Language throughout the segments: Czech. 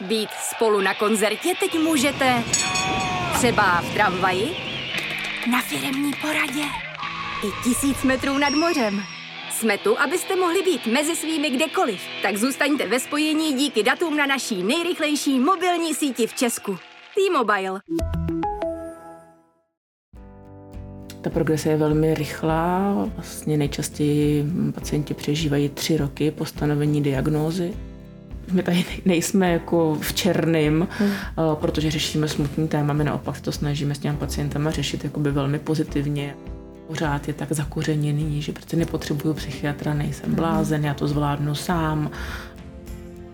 Být spolu na koncertě teď můžete třeba v tramvaji, na firemní poradě i tisíc metrů nad mořem. Jsme tu, abyste mohli být mezi svými kdekoliv. Tak zůstaňte ve spojení díky datům na naší nejrychlejší mobilní síti v Česku. T-Mobile. Ta progrese je velmi rychlá. Vlastně nejčastěji pacienti přežívají tři roky po stanovení diagnózy. My tady nejsme jako v černým, hmm. protože řešíme smutný téma, my naopak to snažíme s těmi pacientama řešit jakoby velmi pozitivně. Pořád je tak zakořeněný, že protože nepotřebuju psychiatra, nejsem blázen, já to zvládnu sám.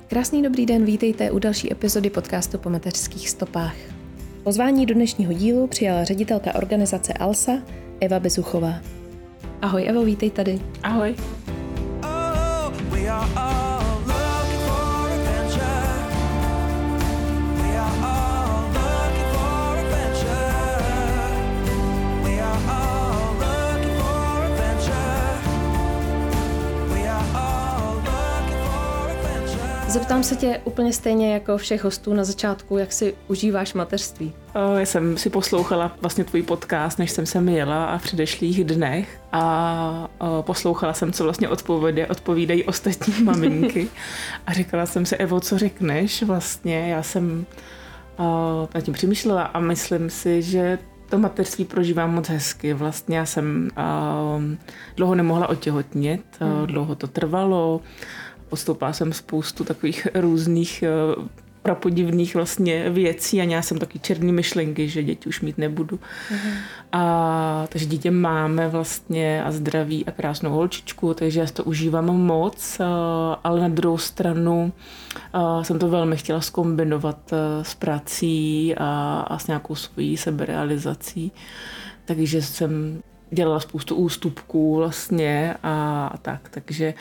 Krásný dobrý den, vítejte u další epizody podcastu po mateřských stopách. Pozvání do dnešního dílu přijala ředitelka organizace ALSA Eva Bezuchová. Ahoj Evo, vítej tady. Ahoj. Oh, Zeptám se tě úplně stejně jako všech hostů na začátku, jak si užíváš mateřství. Já jsem si poslouchala vlastně tvůj podcast, než jsem sem jela a v předešlých dnech a poslouchala jsem, co vlastně odpovědě, odpovídají ostatní maminky a říkala jsem si, Evo, co řekneš vlastně, já jsem nad tím přemýšlela a myslím si, že to mateřství prožívám moc hezky. Vlastně já jsem dlouho nemohla otěhotnit, hmm. dlouho to trvalo, Postoupila jsem spoustu takových různých eh, prapodivných vlastně věcí a měla jsem taky černý myšlenky, že děti už mít nebudu. Uh-huh. A, takže dítě máme vlastně a zdraví a krásnou holčičku, takže já to užívám moc, eh, ale na druhou stranu eh, jsem to velmi chtěla skombinovat s prací a, a s nějakou svojí seberealizací. Takže jsem dělala spoustu ústupků vlastně a, a tak, takže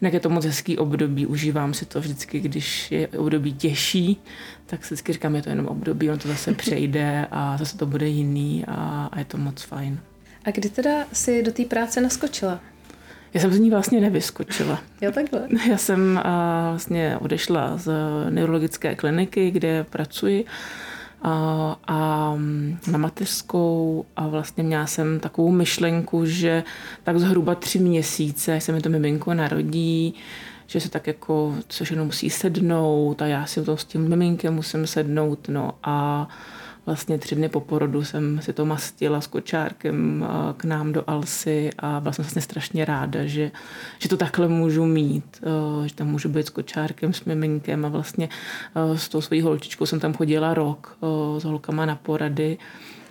Jinak je to moc hezký období, užívám si to vždycky, když je období těžší, tak si vždycky říkám, je to jenom období, on to zase přejde a zase to bude jiný a, a je to moc fajn. A kdy teda si do té práce naskočila? Já jsem z ní vlastně nevyskočila. Jo, takhle. Já jsem vlastně odešla z neurologické kliniky, kde pracuji a, a na mateřskou a vlastně měla jsem takovou myšlenku, že tak zhruba tři měsíce se mi to miminko narodí, že se tak jako všechno musí sednout a já si to s tím miminkem musím sednout, no a vlastně tři dny po porodu jsem si to mastila s kočárkem k nám do Alsy a byla jsem vlastně strašně ráda, že, že to takhle můžu mít, že tam můžu být s kočárkem, s miminkem a vlastně s tou svojí holčičkou jsem tam chodila rok s holkama na porady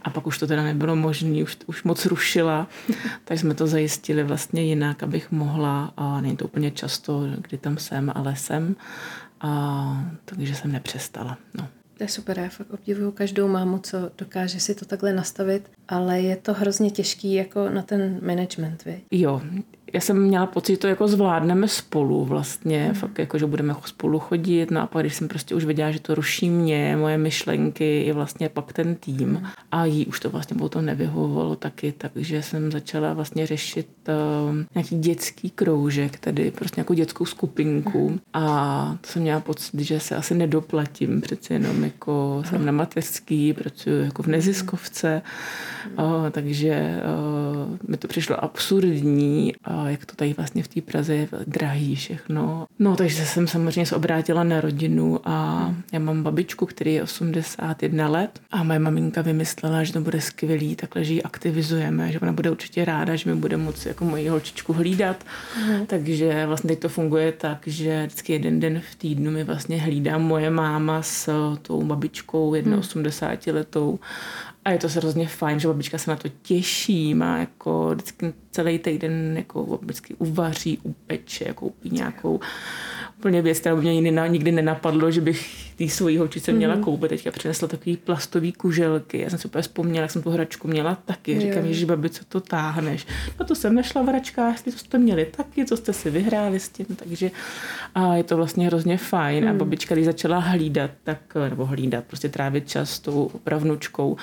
a pak už to teda nebylo možné, už, už moc rušila, tak jsme to zajistili vlastně jinak, abych mohla, a není to úplně často, kdy tam jsem, ale jsem, a, takže jsem nepřestala. No. To je super, já fakt obdivuju každou mámu, co dokáže si to takhle nastavit, ale je to hrozně těžký jako na ten management, vy. Jo, já jsem měla pocit, že to jako zvládneme spolu vlastně, mm. fakt jako, že budeme spolu chodit, no a pak když jsem prostě už věděla, že to ruší mě, moje myšlenky i vlastně pak ten tým mm. a jí už to vlastně potom nevyhovovalo taky, takže jsem začala vlastně řešit uh, nějaký dětský kroužek, tedy prostě nějakou dětskou skupinku mm. a to jsem měla pocit, že se asi nedoplatím, přece jenom jako mm. jsem na mateřský, pracuji jako v neziskovce, uh, takže uh, mi to přišlo absurdní jak to tady vlastně v té Praze je drahý všechno. No, takže jsem samozřejmě se obrátila na rodinu a já mám babičku, který je 81 let a moje maminka vymyslela, že to bude skvělý, takhle, že ji aktivizujeme, že ona bude určitě ráda, že mi bude moci jako moji holčičku hlídat. Mm. Takže vlastně teď to funguje tak, že vždycky jeden den v týdnu mi vlastně hlídá moje máma s tou babičkou, 81 mm. letou a je to hrozně fajn, že babička se na to těší, má jako vždycky celý týden jako vždycky uvaří, upeče, koupí nějakou úplně věc, která by mě nikdy nenapadlo, že bych té svojí holčice měla mm. koupit. Teďka přinesla takový plastový kuželky. Já jsem si úplně vzpomněla, jak jsem tu hračku měla taky. Říkám, že babi, co to táhneš? No to jsem nešla v hračkách, to jste měli taky, co jste si vyhráli s tím, takže a je to vlastně hrozně fajn. Mm. A hmm. babička, když začala hlídat, tak, nebo hlídat, prostě trávit čas s tou pravnučkou,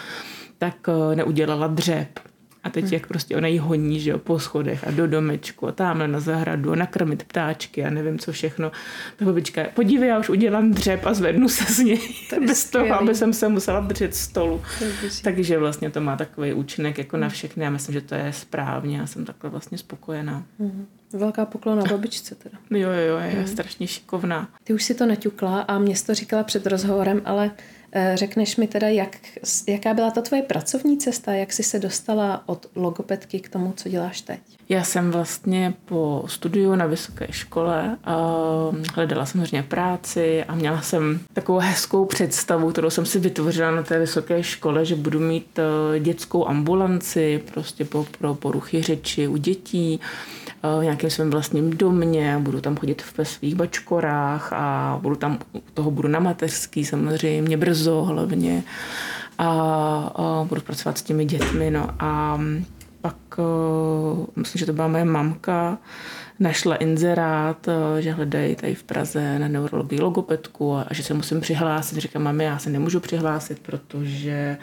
tak eh, neudělala dřep A teď, hmm. jak prostě ona jí honí, že jo, po schodech a do domečku a tamhle na zahradu a nakrmit ptáčky a nevím co všechno. Ta babička, podívej, já už udělám dřep a zvednu se z něj. Bez toho, aby jsem se musela držet stolu. Takže vlastně to má takový účinek jako na všechny. Já myslím, že to je správně. Já jsem takhle vlastně spokojená. Hmm. Velká poklona babičce teda. Jo, jo, je hmm. strašně šikovná. Ty už si to naťukla a mě to říkala před rozhovorem, ale řekneš mi teda, jak, jaká byla ta tvoje pracovní cesta, jak jsi se dostala od logopedky k tomu, co děláš teď? Já jsem vlastně po studiu na vysoké škole uh, hledala samozřejmě práci a měla jsem takovou hezkou představu, kterou jsem si vytvořila na té vysoké škole, že budu mít uh, dětskou ambulanci prostě pro, pro poruchy řeči u dětí v nějakém svém vlastním domě, budu tam chodit v svých bačkorách a budu tam, toho budu na mateřský samozřejmě, brzo hlavně a, a budu pracovat s těmi dětmi, no a pak, myslím, že to byla moje mamka, našla inzerát, že hledají tady v Praze na neurologii logopedku a, a že se musím přihlásit. Říkám, mami, já se nemůžu přihlásit, protože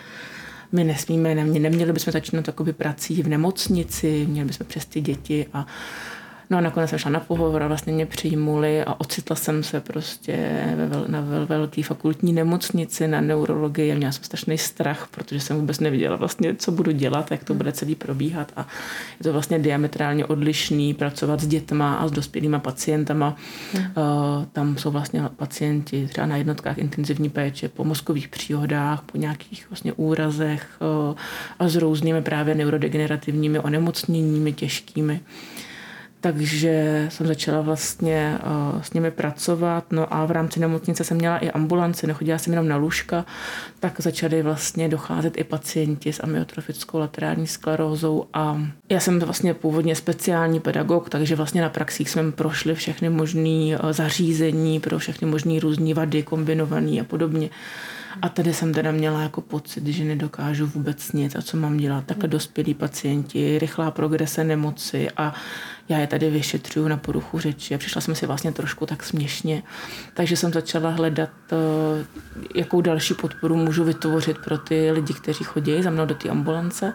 my nesmíme, neměli, bychom začínat takový prací v nemocnici, měli bychom přes ty děti a No a nakonec jsem šla na pohovor a vlastně mě přijmuli a ocitla jsem se prostě na vel, velké fakultní nemocnici na neurologii a měla jsem strašný strach, protože jsem vůbec neviděla vlastně, co budu dělat, jak to bude celý probíhat a je to vlastně diametrálně odlišný pracovat s dětma a s dospělými pacientama. Hmm. Uh, tam jsou vlastně pacienti třeba na jednotkách intenzivní péče po mozkových příhodách, po nějakých vlastně úrazech uh, a s různými právě neurodegenerativními onemocněními těžkými takže jsem začala vlastně uh, s nimi pracovat. No a v rámci nemocnice jsem měla i ambulanci, nechodila jsem jenom na lůžka, tak začaly vlastně docházet i pacienti s amyotrofickou laterální sklerózou a já jsem vlastně původně speciální pedagog, takže vlastně na praxích jsme prošli všechny možné uh, zařízení pro všechny možné různé vady kombinované a podobně. A tady jsem teda měla jako pocit, že nedokážu vůbec nic a co mám dělat. Takhle dospělí pacienti, rychlá progrese nemoci a já je tady vyšetřuju na poruchu řeči a přišla jsem si vlastně trošku tak směšně. Takže jsem začala hledat, eh, jakou další podporu můžu vytvořit pro ty lidi, kteří chodí za mnou do té ambulance.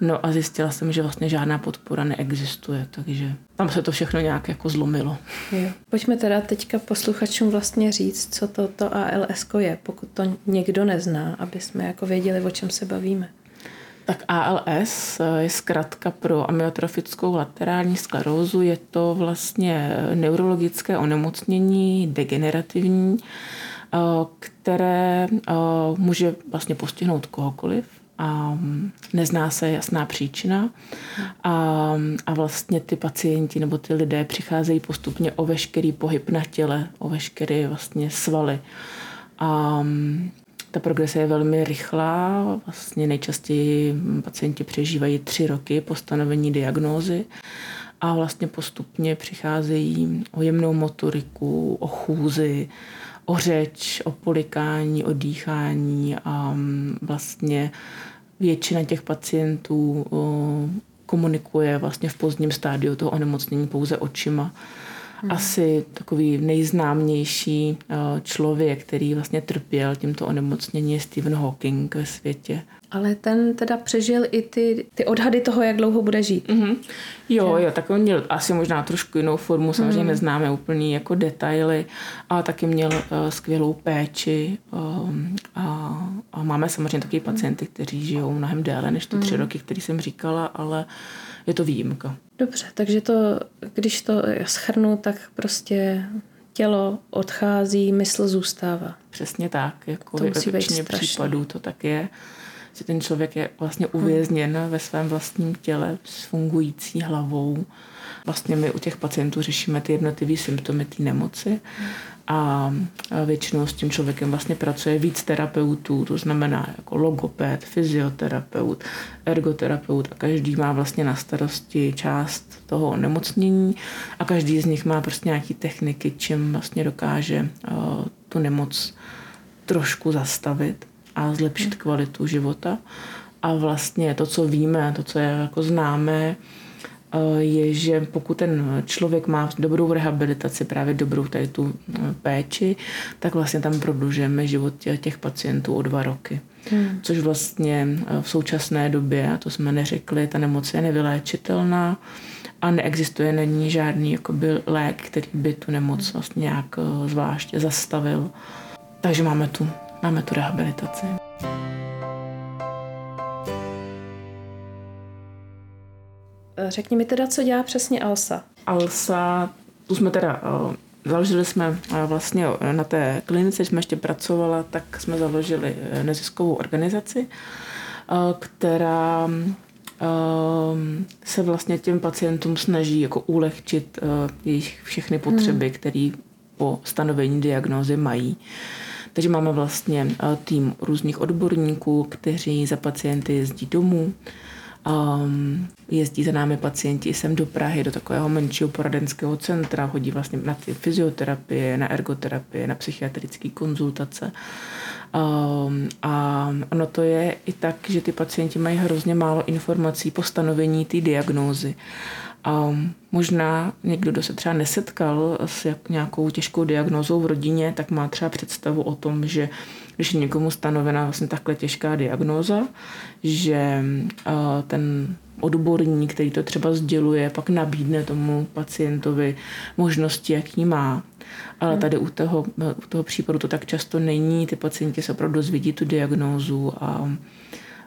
No a zjistila jsem, že vlastně žádná podpora neexistuje, takže tam se to všechno nějak jako zlomilo. Jo. Pojďme teda teďka posluchačům vlastně říct, co to, to ALS je, pokud to někdo nezná, aby jsme jako věděli, o čem se bavíme. Tak ALS je zkrátka pro amyotrofickou laterální sklerózu. Je to vlastně neurologické onemocnění, degenerativní, eh, které eh, může vlastně postihnout kohokoliv a nezná se jasná příčina a, a vlastně ty pacienti nebo ty lidé přicházejí postupně o veškerý pohyb na těle, o veškeré vlastně svaly. A ta progrese je velmi rychlá, vlastně nejčastěji pacienti přežívají tři roky po stanovení diagnózy a vlastně postupně přicházejí o jemnou motoriku, o chůzi, o řeč, o polikání, o dýchání a vlastně většina těch pacientů komunikuje vlastně v pozdním stádiu toho onemocnění pouze očima. Hmm. Asi takový nejznámější eh, člověk, který vlastně trpěl tímto onemocněním, je Stephen Hawking ve světě. Ale ten teda přežil i ty, ty odhady toho, jak dlouho bude žít. Mm-hmm. Jo, jo, tak on měl asi možná trošku jinou formu, samozřejmě mm. neznáme úplný jako detaily, ale taky měl uh, skvělou péči um, a, a máme samozřejmě taky pacienty, kteří žijou mnohem déle než ty tři mm. roky, který jsem říkala, ale je to výjimka. Dobře, takže to, když to schrnu, tak prostě tělo odchází, mysl zůstává. Přesně tak, jako to ve většině případů to tak je že ten člověk je vlastně uvězněn ve svém vlastním těle s fungující hlavou. Vlastně my u těch pacientů řešíme ty jednotlivé symptomy té nemoci a většinou s tím člověkem vlastně pracuje víc terapeutů, to znamená jako logoped, fyzioterapeut, ergoterapeut a každý má vlastně na starosti část toho nemocnění a každý z nich má prostě nějaké techniky, čím vlastně dokáže tu nemoc trošku zastavit a zlepšit kvalitu života. A vlastně to, co víme, to, co je jako známe, je, že pokud ten člověk má dobrou rehabilitaci, právě dobrou tady tu péči, tak vlastně tam prodlužujeme život těch pacientů o dva roky. Hmm. Což vlastně v současné době, a to jsme neřekli, ta nemoc je nevyléčitelná a neexistuje na ní žádný jakoby, lék, který by tu nemoc vlastně nějak zvláště zastavil. Takže máme tu, máme tu rehabilitaci. Řekni mi teda, co dělá přesně ALSA. ALSA, tu jsme teda Založili jsme vlastně na té klinice, jsme ještě pracovala, tak jsme založili neziskovou organizaci, která se vlastně těm pacientům snaží jako ulehčit jejich všechny potřeby, hmm. které po stanovení diagnózy mají. Takže máme vlastně tým různých odborníků, kteří za pacienty jezdí domů, Um, jezdí za námi pacienti sem do Prahy, do takového menšího poradenského centra, chodí vlastně na ty fyzioterapie, na ergoterapie, na psychiatrické konzultace. Um, a ono to je i tak, že ty pacienti mají hrozně málo informací po stanovení té diagnózy. A možná někdo, kdo se třeba nesetkal s jak nějakou těžkou diagnózou v rodině, tak má třeba představu o tom, že když je někomu stanovena vlastně takhle těžká diagnóza, že ten odborník, který to třeba sděluje, pak nabídne tomu pacientovi možnosti, jaký má. Ale tady u toho, u toho případu to tak často není. Ty pacienti se opravdu dozvědí tu diagnózu a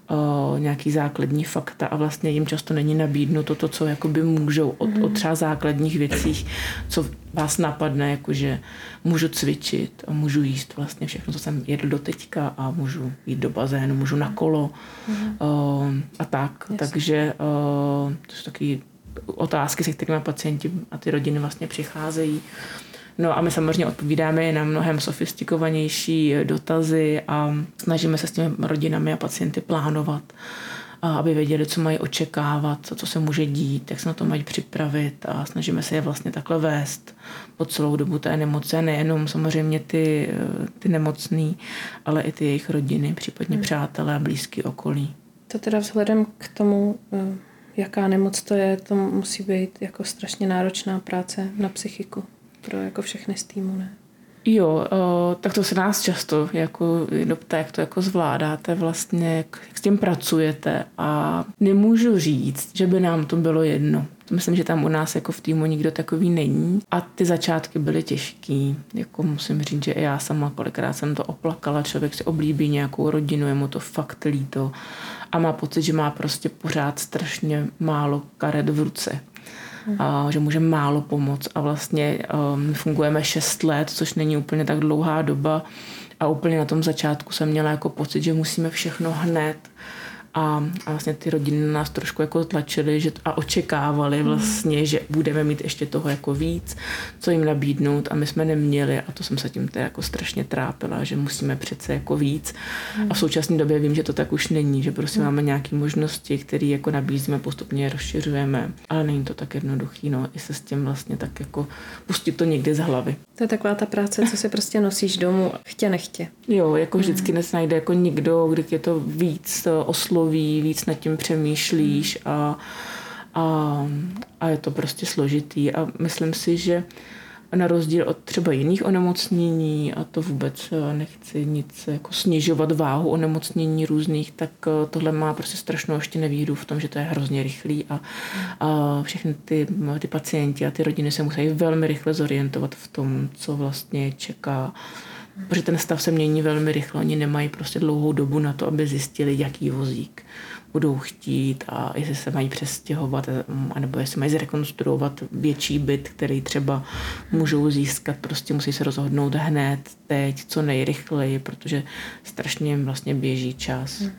o, nějaký základní fakta a vlastně jim často není nabídnuto to, co jakoby můžou od, od mhm. třeba základních věcí, co vás napadne, jakože můžu cvičit a můžu jíst vlastně všechno, co jsem jedl do teďka a můžu jít do bazénu, můžu na kolo mm. o, a tak. Jasně. Takže o, to jsou takové otázky, se kterými pacienti a ty rodiny vlastně přicházejí. No a my samozřejmě odpovídáme na mnohem sofistikovanější dotazy a snažíme se s těmi rodinami a pacienty plánovat, aby věděli, co mají očekávat, co se může dít, jak se na to mají připravit a snažíme se je vlastně takhle vést po celou dobu té nemoce, nejenom samozřejmě ty, ty nemocný, ale i ty jejich rodiny, případně hmm. přátelé a blízký okolí. To teda vzhledem k tomu, eh, jaká nemoc to je, to musí být jako strašně náročná práce na psychiku pro jako všechny z týmu, ne? Jo, o, tak to se nás často jako ptá, jak to jako zvládáte vlastně, jak, jak s tím pracujete a nemůžu říct, že by nám to bylo jedno. Myslím, že tam u nás jako v týmu nikdo takový není a ty začátky byly těžký. Jako musím říct, že já sama kolikrát jsem to oplakala, člověk si oblíbí nějakou rodinu, je mu to fakt líto a má pocit, že má prostě pořád strašně málo karet v ruce a že může málo pomoct. A vlastně um, fungujeme 6 let, což není úplně tak dlouhá doba. A úplně na tom začátku jsem měla jako pocit, že musíme všechno hned a, a vlastně ty rodiny nás trošku jako tlačily že, a očekávali hmm. vlastně, že budeme mít ještě toho jako víc, co jim nabídnout a my jsme neměli a to jsem se tím jako strašně trápila, že musíme přece jako víc hmm. a v současné době vím, že to tak už není, že prostě hmm. máme nějaké možnosti, které jako nabízíme, postupně rozšiřujeme, ale není to tak jednoduchý, no, i se s tím vlastně tak jako pustit to někde z hlavy. To je taková ta práce, co se prostě nosíš domů, chtě nechtě. Jo, jako vždycky hmm. najde jako nikdo, kdy je to víc oslo osloví, víc nad tím přemýšlíš a, a, a je to prostě složitý. A myslím si, že na rozdíl od třeba jiných onemocnění, a to vůbec eh, nechci nic jako snižovat váhu onemocnění různých, tak eh, tohle má prostě strašnou ještě nevýhodu v tom, že to je hrozně rychlý a, a všechny ty, ty pacienti a ty rodiny se musí velmi rychle zorientovat v tom, co vlastně čeká protože ten stav se mění velmi rychle. Oni nemají prostě dlouhou dobu na to, aby zjistili, jaký vozík budou chtít a jestli se mají přestěhovat, anebo jestli mají zrekonstruovat větší byt, který třeba můžou získat. Prostě musí se rozhodnout hned, teď, co nejrychleji, protože strašně jim vlastně běží čas. Hmm.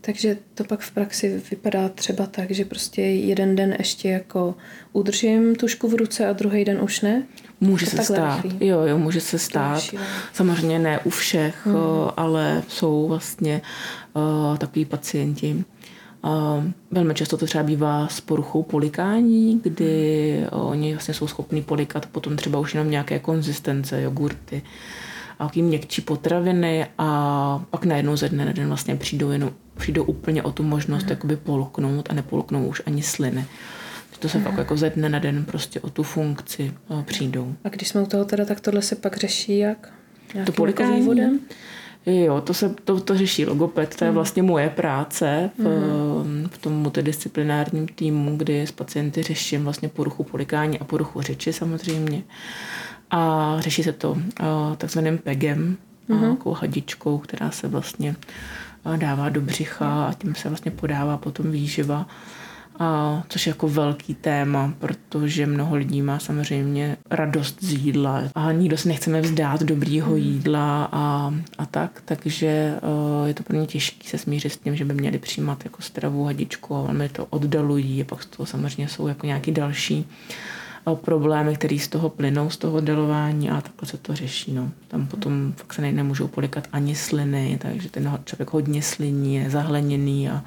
Takže to pak v praxi vypadá třeba tak, že prostě jeden den ještě jako udržím tušku v ruce a druhý den už ne? Může se stát, rychlý. jo, jo, může se stát. Samozřejmě ne u všech, hmm. ale jsou vlastně uh, takový pacienti. Uh, velmi často to třeba bývá s poruchou polikání, kdy uh, oni vlastně jsou schopni polikat potom třeba už jenom nějaké konzistence, jogurty a taký měkčí potraviny a pak najednou ze dne na den vlastně přijdou, jenom, přijdou úplně o tu možnost hmm. jakoby polknout a nepolknou už ani sliny. To se fakt jako ze dne na den prostě o tu funkci přijdou. A když jsme u toho teda, tak tohle se pak řeší jak? Nějakým to polikání? Vývodem? Jo, to, se, to, to řeší logoped, to je mhm. vlastně moje práce v, mm. v tom multidisciplinárním týmu, kdy s pacienty řeším vlastně poruchu polikání a poruchu řeči samozřejmě. A řeší se to uh, takzvaným PEGem, mm. takovou hadičkou, která se vlastně dává do břicha a tím se vlastně podává potom výživa a, což je jako velký téma, protože mnoho lidí má samozřejmě radost z jídla a nikdo se nechceme vzdát dobrýho jídla a, a tak, takže uh, je to pro ně těžké se smířit s tím, že by měli přijímat jako stravu hadičku a velmi to oddalují a pak z toho samozřejmě jsou jako nějaký další uh, problémy, které z toho plynou, z toho oddalování a takhle se to řeší. No. Tam potom fakt se nemůžou polikat ani sliny, takže ten člověk hodně sliní, je zahleněný a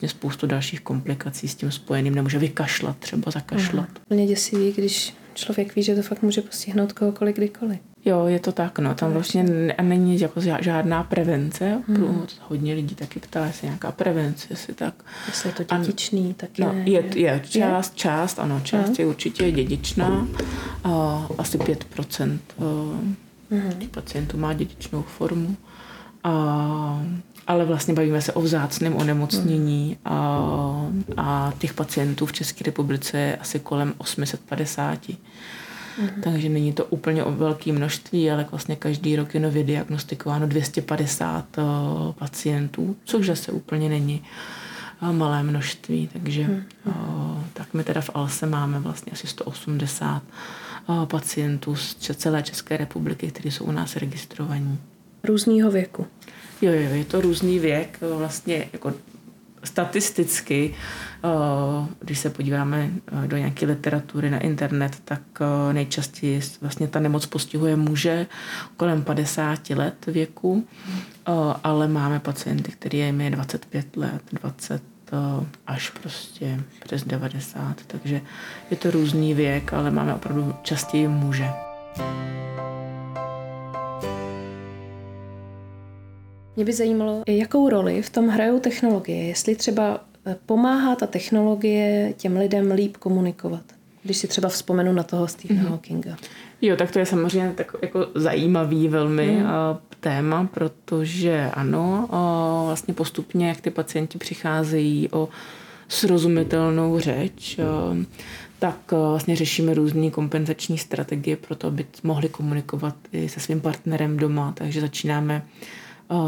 vlastně spoustu dalších komplikací s tím spojeným. Nemůže vykašlat, třeba zakašlat. Plně děsivý, když člověk ví, že to fakt může postihnout kohokoliv kdykoliv. Jo, je to tak, no. Tam vlastně není jako žádná prevence. Hmm. Hodně lidí taky ptá, jestli nějaká prevence, jestli tak. Jestli je to dědičný, tak no, je. Je, je část, je? část, ano, část hmm. je určitě dědičná. Uh, asi 5% uh, hmm. pacientů má dědičnou formu. A ale vlastně bavíme se o vzácném onemocnění a, a těch pacientů v České republice je asi kolem 850. Mm. Takže není to úplně o velké množství, ale vlastně každý rok je nově diagnostikováno 250 uh, eh, pacientů, což zase úplně není uh, malé množství. Takže mm. uh, tak my teda v ALSE máme vlastně asi 180 uh, pacientů z celé České republiky, kteří jsou u nás registrovaní. Různého věku. Jo, jo, je to různý věk, vlastně jako statisticky, když se podíváme do nějaké literatury na internet, tak nejčastěji vlastně ta nemoc postihuje muže kolem 50 let věku, ale máme pacienty, kterým je 25 let, 20 až prostě přes 90, takže je to různý věk, ale máme opravdu častěji muže. Mě by zajímalo, jakou roli v tom hrajou technologie, jestli třeba eh, pomáhá ta technologie těm lidem líp komunikovat. Když si třeba vzpomenu na toho Stephena mm-hmm. Hawkinga. Jo, tak to je samozřejmě tak jako zajímavý velmi mm. téma, protože ano, vlastně postupně, jak ty pacienti přicházejí o srozumitelnou řeč, tak vlastně řešíme různé kompenzační strategie pro to, aby mohli komunikovat i se svým partnerem doma. Takže začínáme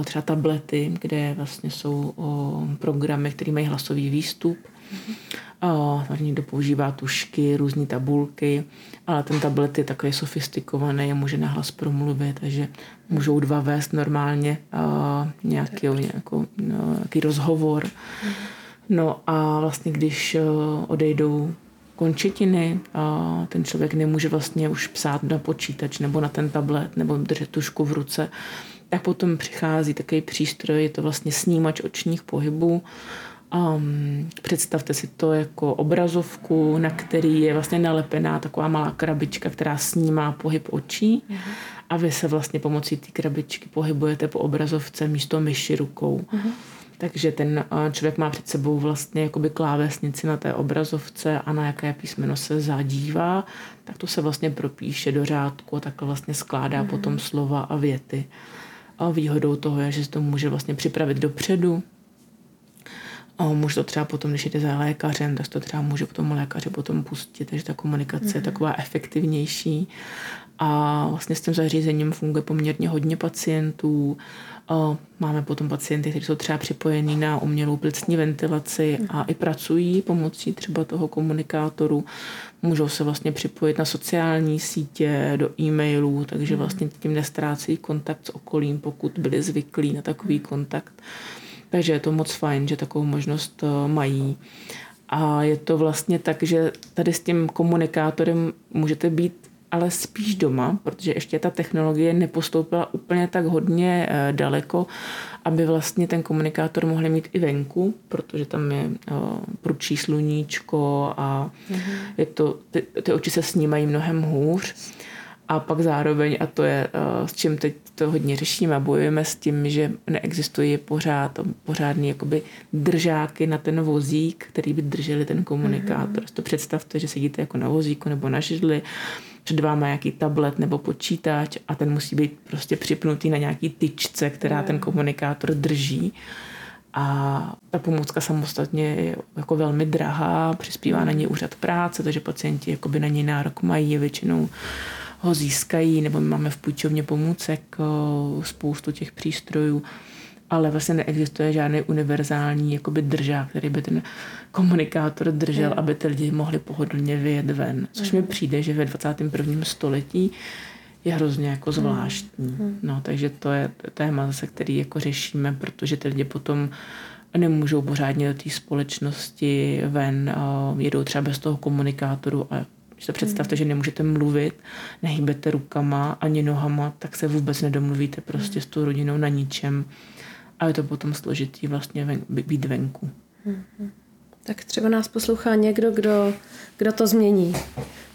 třeba tablety, kde vlastně jsou programy, které mají hlasový výstup. Mm-hmm. někdo používá tušky, různé tabulky, ale ten tablet je takový sofistikovaný, může nahlas promluvit, takže můžou dva vést normálně nějaký, nějakou, no, nějaký rozhovor. No a vlastně když odejdou končetiny a ten člověk nemůže vlastně už psát na počítač nebo na ten tablet nebo držet tušku v ruce, a potom přichází takový přístroj, je to vlastně snímač očních pohybů. Um, představte si to jako obrazovku, na který je vlastně nalepená taková malá krabička, která snímá pohyb očí uh-huh. a vy se vlastně pomocí té krabičky pohybujete po obrazovce místo myši rukou. Uh-huh. Takže ten člověk má před sebou vlastně jakoby klávesnici na té obrazovce a na jaké písmeno se zadívá, tak to se vlastně propíše do řádku a takhle vlastně skládá uh-huh. potom slova a věty. A výhodou toho je, že se to může vlastně připravit dopředu. A může to třeba potom, když jde za lékařem, tak to třeba může potom lékaři potom pustit, takže ta komunikace mm-hmm. je mhm. taková efektivnější. A vlastně s tím zařízením funguje poměrně hodně pacientů. Máme potom pacienty, kteří jsou třeba připojení na umělou plicní ventilaci a i pracují pomocí třeba toho komunikátoru. Můžou se vlastně připojit na sociální sítě, do e-mailů, takže vlastně tím nestrácejí kontakt s okolím, pokud byli zvyklí na takový kontakt. Takže je to moc fajn, že takovou možnost eh, mají. A je to vlastně tak, že tady s tím komunikátorem můžete být ale spíš doma, protože ještě ta technologie nepostoupila úplně tak hodně eh, daleko, aby vlastně ten komunikátor mohli mít i venku, protože tam je eh, prudčí sluníčko a mm-hmm. je to, ty, ty oči se snímají mnohem hůř. A pak zároveň, a to je, uh, s čím teď to hodně řešíme, bojujeme s tím, že neexistuje pořád pořádný jakoby držáky na ten vozík, který by drželi ten komunikátor. Mm-hmm. To představte, že sedíte jako na vozíku nebo na židli, před váma nějaký tablet nebo počítač a ten musí být prostě připnutý na nějaký tyčce, která ten komunikátor drží. A ta pomůcka samostatně je jako velmi drahá, přispívá na ní úřad práce, takže pacienti jakoby na něj nárok mají, většinou ho získají, nebo my máme v půjčovně pomůcek spoustu těch přístrojů, ale vlastně neexistuje žádný univerzální jakoby držák, který by ten komunikátor držel, je. aby ty lidi mohli pohodlně vyjet ven. Což mi přijde, že ve 21. století je hrozně jako zvláštní. No, takže to je téma zase, který jako řešíme, protože ty lidi potom nemůžou pořádně do té společnosti ven, jedou třeba bez toho komunikátoru a když se představte, že nemůžete mluvit, nehýbete rukama ani nohama, tak se vůbec nedomluvíte prostě s tou rodinou na ničem. A je to potom složitý vlastně ven, být venku. Tak třeba nás poslouchá někdo, kdo, kdo to změní.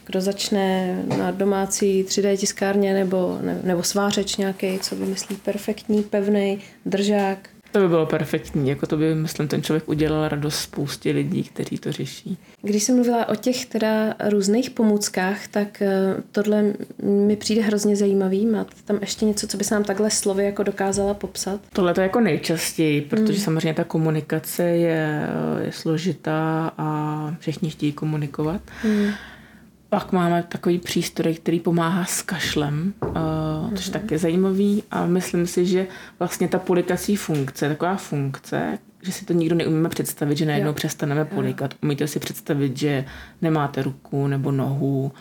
Kdo začne na domácí 3D tiskárně nebo, nebo svářeč nějaký, co vymyslí perfektní, pevný držák, to by bylo perfektní, jako to by, myslím, ten člověk udělal radost spoustě lidí, kteří to řeší. Když jsem mluvila o těch teda různých pomůckách, tak eh, tohle mi přijde hrozně zajímavý. Máte tam ještě něco, co by se nám takhle slovy jako dokázala popsat? Tohle to jako nejčastěji, protože hmm. samozřejmě ta komunikace je, je složitá a všichni chtějí komunikovat. Hmm. Pak máme takový přístroj, který pomáhá s kašlem, uh, což mm-hmm. zajímavý a myslím si, že vlastně ta polikací funkce, taková funkce, že si to nikdo neumíme představit, že najednou jo. přestaneme polikat. Umíte si představit, že nemáte ruku nebo nohu,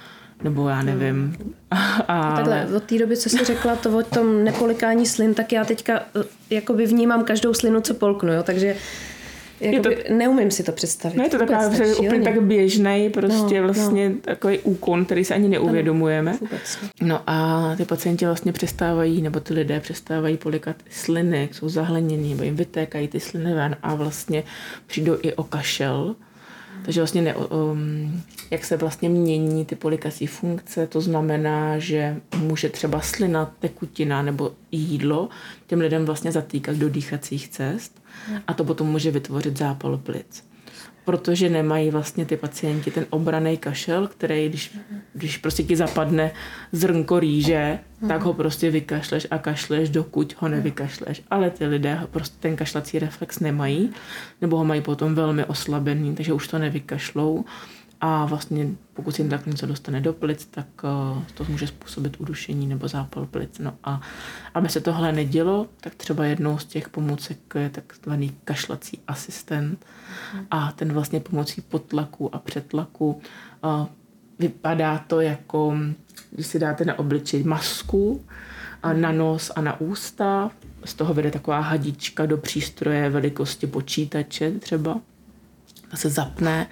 nebo já nevím. A, Takhle, od té doby, co jsi řekla to o tom nepolikání slin, tak já teďka eh, jakoby vnímám každou slinu, co polknu, jo? takže Jakoby, to, neumím si to představit. No je to taková tak úplně tak běžný prostě no, vlastně no. takový úkon, který se ani neuvědomujeme. No a ty pacienti vlastně přestávají, nebo ty lidé přestávají polikat sliny, jsou zahlenění, nebo jim vytékají ty sliny ven a vlastně přijdou i o kašel. Takže vlastně ne, um, jak se vlastně mění ty polikací funkce, to znamená, že může třeba slina, tekutina nebo jídlo těm lidem vlastně zatýkat do dýchacích cest a to potom může vytvořit zápal plic. Protože nemají vlastně ty pacienti ten obraný kašel, který když, když prostě ti zapadne zrnko rýže, tak ho prostě vykašleš a kašleš, dokud ho nevykašleš. Ale ty lidé prostě ten kašlací reflex nemají, nebo ho mají potom velmi oslabený, takže už to nevykašlou a vlastně pokud jim tak něco dostane do plic, tak uh, to může způsobit udušení nebo zápal plic. No a aby se tohle nedělo, tak třeba jednou z těch pomůcek je takzvaný kašlací asistent a ten vlastně pomocí potlaku a přetlaku uh, vypadá to jako, když si dáte na obličej masku, a na nos a na ústa, z toho vede taková hadička do přístroje velikosti počítače třeba se zapne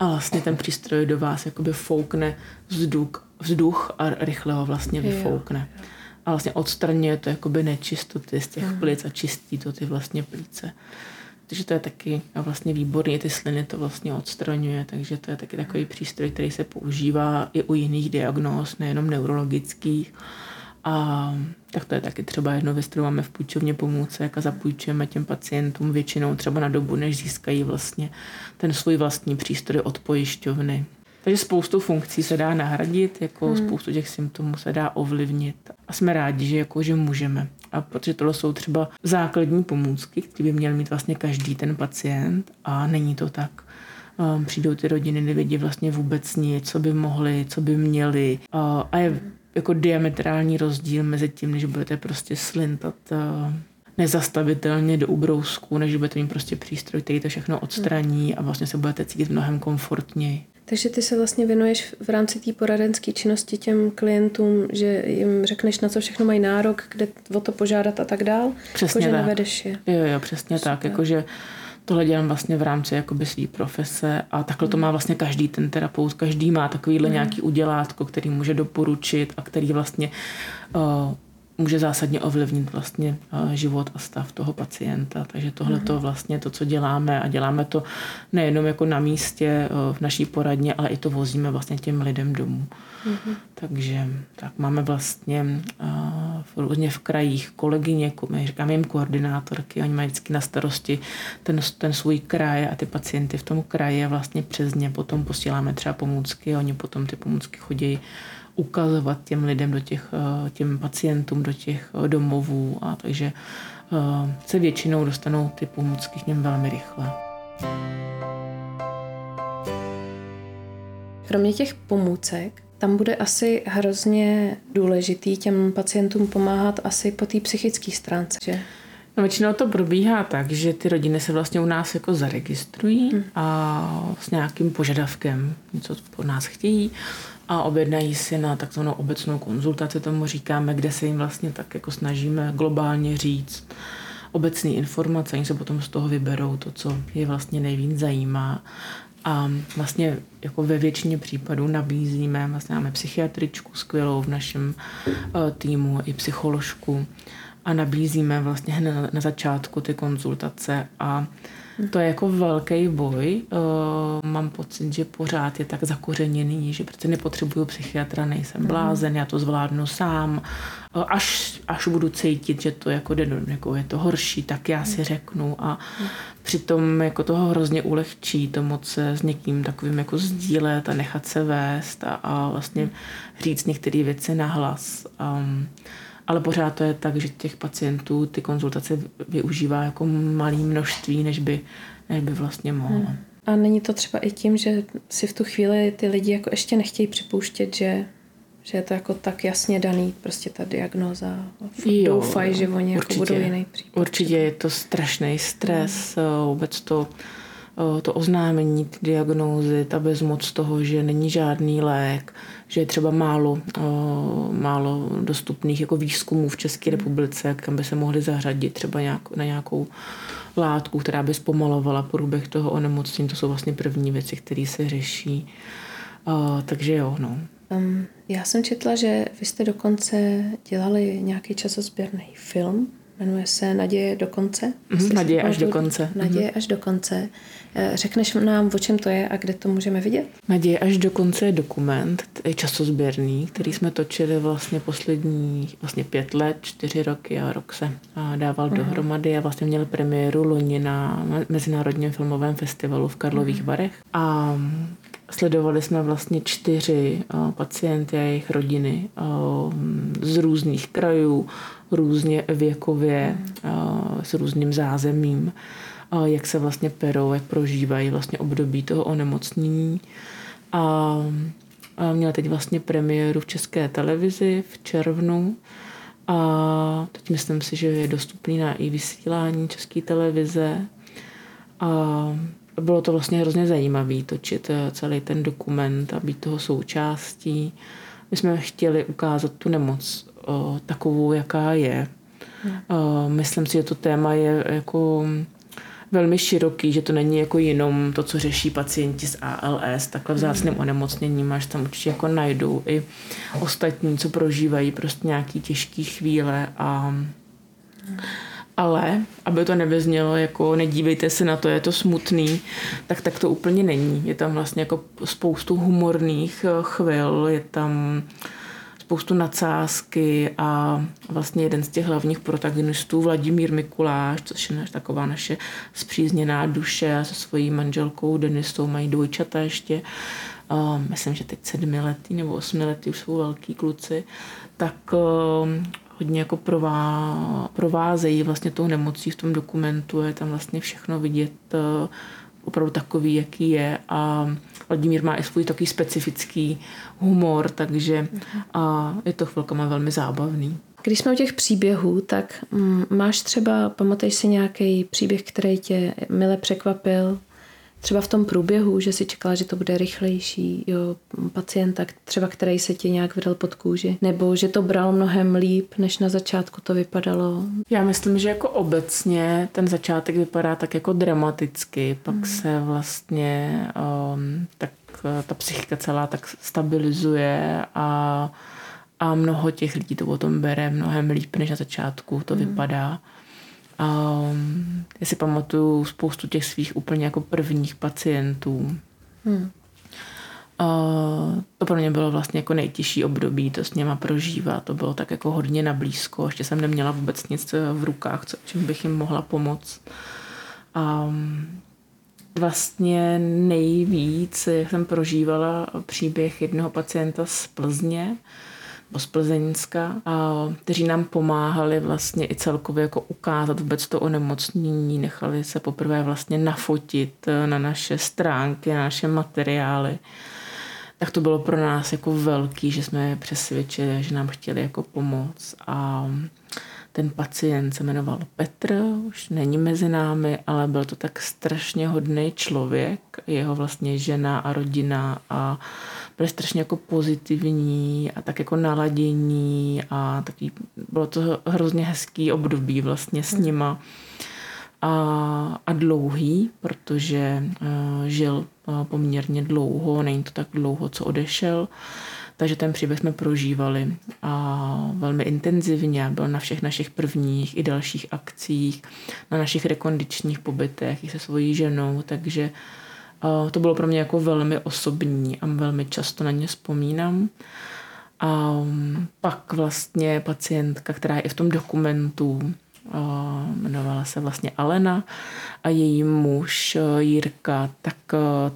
a vlastně ten přístroj do vás jakoby foukne vzduch, vzduch a rychle ho vlastně vyfoukne. A vlastně odstraňuje to jakoby nečistoty z těch mm. plic a čistí to ty vlastně plíce. Takže to je taky vlastně výborný, ty sliny to vlastně odstraňuje, takže to je taky takový přístroj, který se používá i u jiných diagnóz, nejenom neurologických. A tak to je taky třeba jedno věc, kterou máme v půjčovně pomůcek a zapůjčujeme těm pacientům většinou třeba na dobu, než získají vlastně ten svůj vlastní přístroj od pojišťovny. Takže spoustu funkcí se dá nahradit, jako hmm. spoustu těch symptomů se dá ovlivnit. A jsme rádi, že, jako, že můžeme. A protože tohle jsou třeba základní pomůcky, které by měl mít vlastně každý ten pacient a není to tak. Um, přijdou ty rodiny, nevědí vlastně vůbec nic, co by mohli, co by měli. Uh, a je jako diametrální rozdíl mezi tím, než budete prostě slintat uh, nezastavitelně do ubrousku, než budete mít prostě přístroj, který to všechno odstraní a vlastně se budete cítit mnohem komfortněji. Takže ty se vlastně věnuješ v rámci té poradenské činnosti těm klientům, že jim řekneš, na co všechno mají nárok, kde o to požádat a tak dál? Přesně jako, tak. Nevedeš je. Jo, jo, přesně Super. tak. Jakože tohle dělám vlastně v rámci jakoby svý profese a takhle to má vlastně každý ten terapeut, každý má takovýhle mm. nějaký udělátko, který může doporučit a který vlastně uh, může zásadně ovlivnit vlastně eh, život a stav toho pacienta. Takže tohle to mhm. vlastně to, co děláme a děláme to nejenom jako na místě eh, v naší poradně, ale i to vozíme vlastně těm lidem domů. Mm-hmm. Takže tak máme vlastně uh, různě v krajích kolegyně, my říkáme jim koordinátorky, oni mají vždycky na starosti ten, ten svůj kraj a ty pacienty v tom kraji a vlastně přes ně potom posíláme třeba pomůcky oni potom ty pomůcky chodí ukazovat těm lidem, do těch, uh, těm pacientům do těch uh, domovů a takže uh, se většinou dostanou ty pomůcky k něm velmi rychle. Kromě těch pomůcek tam bude asi hrozně důležitý těm pacientům pomáhat asi po té psychické stránce, že? No, většinou to probíhá tak, že ty rodiny se vlastně u nás jako zaregistrují hmm. a s nějakým požadavkem něco po nás chtějí a objednají si na takzvanou obecnou konzultaci, tomu říkáme, kde se jim vlastně tak jako snažíme globálně říct obecné informace, oni se potom z toho vyberou to, co je vlastně nejvíc zajímá. A vlastně jako ve většině případů nabízíme, vlastně máme psychiatričku skvělou v našem uh, týmu i psycholožku a nabízíme vlastně na začátku ty konzultace a to je jako velký boj. Uh, mám pocit, že pořád je tak zakořeněný, že protože nepotřebuju psychiatra, nejsem blázen, já to zvládnu sám. Uh, až, až budu cítit, že to jako, jde, jako je to horší, tak já si řeknu a přitom jako toho hrozně ulehčí to moc se s někým takovým jako sdílet a nechat se vést a, a vlastně říct některé věci nahlas. Um, ale pořád to je tak, že těch pacientů ty konzultace využívá jako malé množství, než by, než by vlastně mohlo. Hmm. A není to třeba i tím, že si v tu chvíli ty lidi jako ještě nechtějí připouštět, že že je to jako tak jasně daný, prostě ta diagnóza. Doufají, že oni určitě, jako budou jiný případ. Určitě je to strašný stres, hmm. vůbec to to oznámení ty diagnózy, ta bezmoc toho, že není žádný lék, že je třeba málo, málo dostupných jako výzkumů v České republice, kam by se mohli zařadit třeba nějak, na nějakou látku, která by zpomalovala průběh toho onemocnění. To jsou vlastně první věci, které se řeší. takže jo, no. Um, já jsem četla, že vy jste dokonce dělali nějaký časozběrný film Jmenuje se Naděje do konce. Mm-hmm, Naděje až do konce. Naděje mm-hmm. až do konce. Eh, řekneš nám, o čem to je a kde to můžeme vidět? Naděje až do konce je dokument, je časozběrný, který jsme točili vlastně poslední vlastně pět let, čtyři roky a rok se dával mm-hmm. dohromady a vlastně měl premiéru loni na Mezinárodním filmovém festivalu v Karlových mm-hmm. Varech. A Sledovali jsme vlastně čtyři pacienty a jejich rodiny z různých krajů, různě věkově, s různým zázemím, jak se vlastně perou, jak prožívají vlastně období toho onemocnění. A měla teď vlastně premiéru v české televizi v červnu. A teď myslím si, že je dostupný na i vysílání české televize. A bylo to vlastně hrozně zajímavé točit eh, celý ten dokument a být toho součástí. My jsme chtěli ukázat tu nemoc takovou, jaká je. O, myslím si, že to téma je jako velmi široký, že to není jako jenom to, co řeší pacienti s ALS, takhle vzácným onemocněním, máš tam určitě jako najdou i ostatní, co prožívají prostě nějaký těžký chvíle a ale aby to nevyznělo jako nedívejte se na to, je to smutný, tak tak to úplně není. Je tam vlastně jako spoustu humorných eh, chvil, je tam spoustu nadsázky a vlastně jeden z těch hlavních protagonistů, Vladimír Mikuláš, což je taková naše zpřízněná duše se svojí manželkou Denisou mají dvojčata ještě. Uh, myslím, že teď sedmiletý nebo osmiletý už jsou velký kluci, tak uh, hodně jako prová, provázejí vlastně tou nemocí v tom dokumentu, je tam vlastně všechno vidět uh, opravdu takový, jaký je a Vladimír má i svůj takový specifický humor, takže a je to chvilkama velmi zábavný. Když jsme u těch příběhů, tak mm, máš třeba, pamatuješ si nějaký příběh, který tě mile překvapil, třeba v tom průběhu, že si čekala, že to bude rychlejší, jo, pacienta, třeba který se ti nějak vydal pod kůži, nebo že to bral mnohem líp, než na začátku to vypadalo? Já myslím, že jako obecně ten začátek vypadá tak jako dramaticky, pak mm. se vlastně um, tak ta psychika celá tak stabilizuje a a mnoho těch lidí to o tom bere mnohem líp, než na začátku to mm. vypadá. A já si pamatuju spoustu těch svých úplně jako prvních pacientů. Hmm. A to pro mě bylo vlastně jako nejtěžší období to s něma prožívat. To bylo tak jako hodně na blízko. Ještě jsem neměla vůbec nic v rukách, co, čím bych jim mohla pomoct. A vlastně nejvíc, jak jsem prožívala příběh jednoho pacienta z Plzně, z Plzeňska, a kteří nám pomáhali vlastně i celkově jako ukázat vůbec to onemocnění, nechali se poprvé vlastně nafotit na naše stránky, na naše materiály. Tak to bylo pro nás jako velký, že jsme přesvědčili, že nám chtěli jako pomoct a ten pacient se jmenoval Petr, už není mezi námi, ale byl to tak strašně hodný člověk, jeho vlastně žena a rodina a byl strašně jako pozitivní a tak jako naladění a taky bylo to hrozně hezký období vlastně s nima a, a dlouhý, protože uh, žil uh, poměrně dlouho, není to tak dlouho, co odešel. Takže ten příběh jsme prožívali a velmi intenzivně. Byl na všech našich prvních i dalších akcích, na našich rekondičních pobytech i se svojí ženou, takže to bylo pro mě jako velmi osobní a velmi často na ně vzpomínám. A pak vlastně pacientka, která je i v tom dokumentu, jmenovala se vlastně Alena a její muž Jirka, tak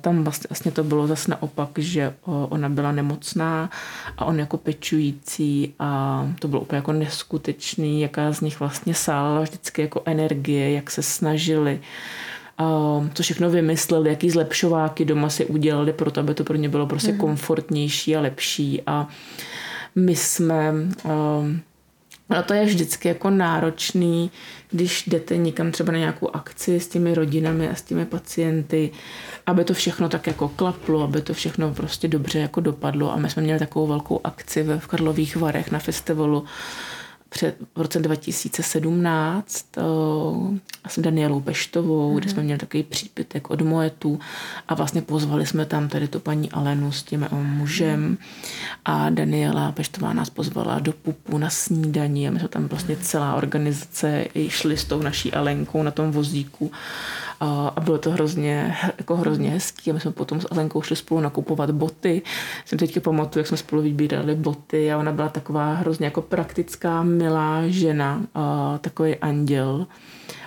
tam vlastně, vlastně to bylo zase naopak, že ona byla nemocná a on jako pečující a to bylo úplně jako neskutečný, jaká z nich vlastně sála vždycky jako energie, jak se snažili co všechno vymysleli, jaký zlepšováky doma si udělali pro to, aby to pro ně bylo prostě mm. komfortnější a lepší a my jsme a to je vždycky jako náročný, když jdete někam třeba na nějakou akci s těmi rodinami a s těmi pacienty, aby to všechno tak jako klaplo, aby to všechno prostě dobře jako dopadlo. A my jsme měli takovou velkou akci v Karlových Varech na festivalu před, v roce 2017 uh, s Danielou Peštovou, mm-hmm. kde jsme měli takový přípitek od Moetu a vlastně pozvali jsme tam tady tu paní Alenu s tím mužem a Daniela Peštová nás pozvala do Pupu na snídaní a my jsme tam vlastně celá organizace šli s tou naší Alenkou na tom vozíku a bylo to hrozně, jako hrozně hezký. A my jsme potom s Alenkou šli spolu nakupovat boty. Jsem teďka pamatuju, jak jsme spolu vybírali boty a ona byla taková hrozně jako praktická, milá žena, a takový anděl.